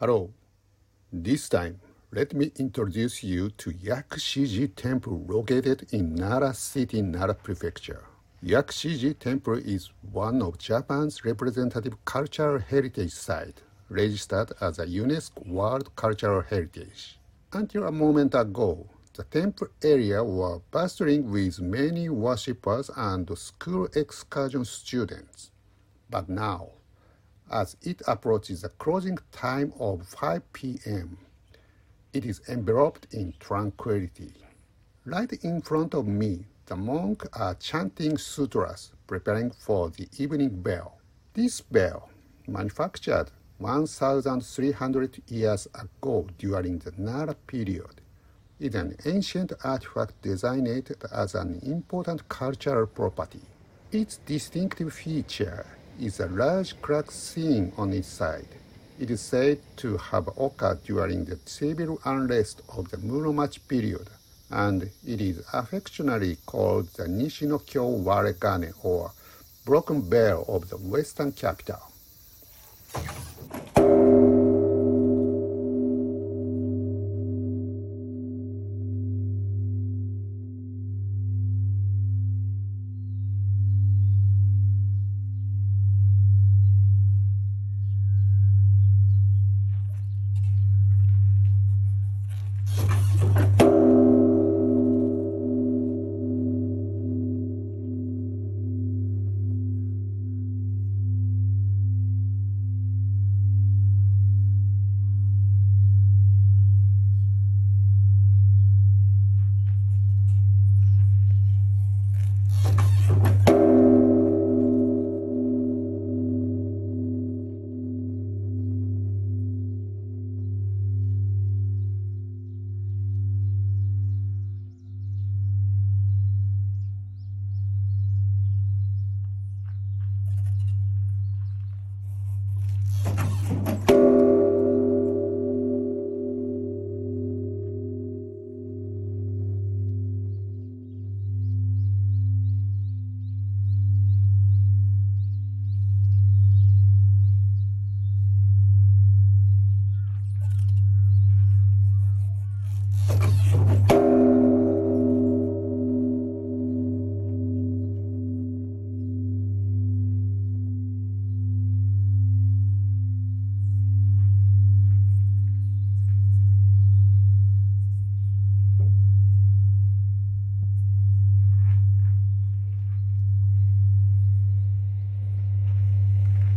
Hello. This time, let me introduce you to Yakushiji Temple located in Nara City, Nara Prefecture. Yakushiji Temple is one of Japan's representative cultural heritage sites, registered as a UNESCO World Cultural Heritage. Until a moment ago, the temple area was bustling with many worshippers and school excursion students. But now, as it approaches the closing time of 5 p.m., it is enveloped in tranquility. Right in front of me, the monks are chanting sutras, preparing for the evening bell. This bell, manufactured 1,300 years ago during the Nara period, is an ancient artifact designated as an important cultural property. Its distinctive feature is a large crack seen on its side. It is said to have occurred during the civil unrest of the Muromachi period, and it is affectionately called the Nishino Kyo Waregane or Broken Bell of the Western Capital.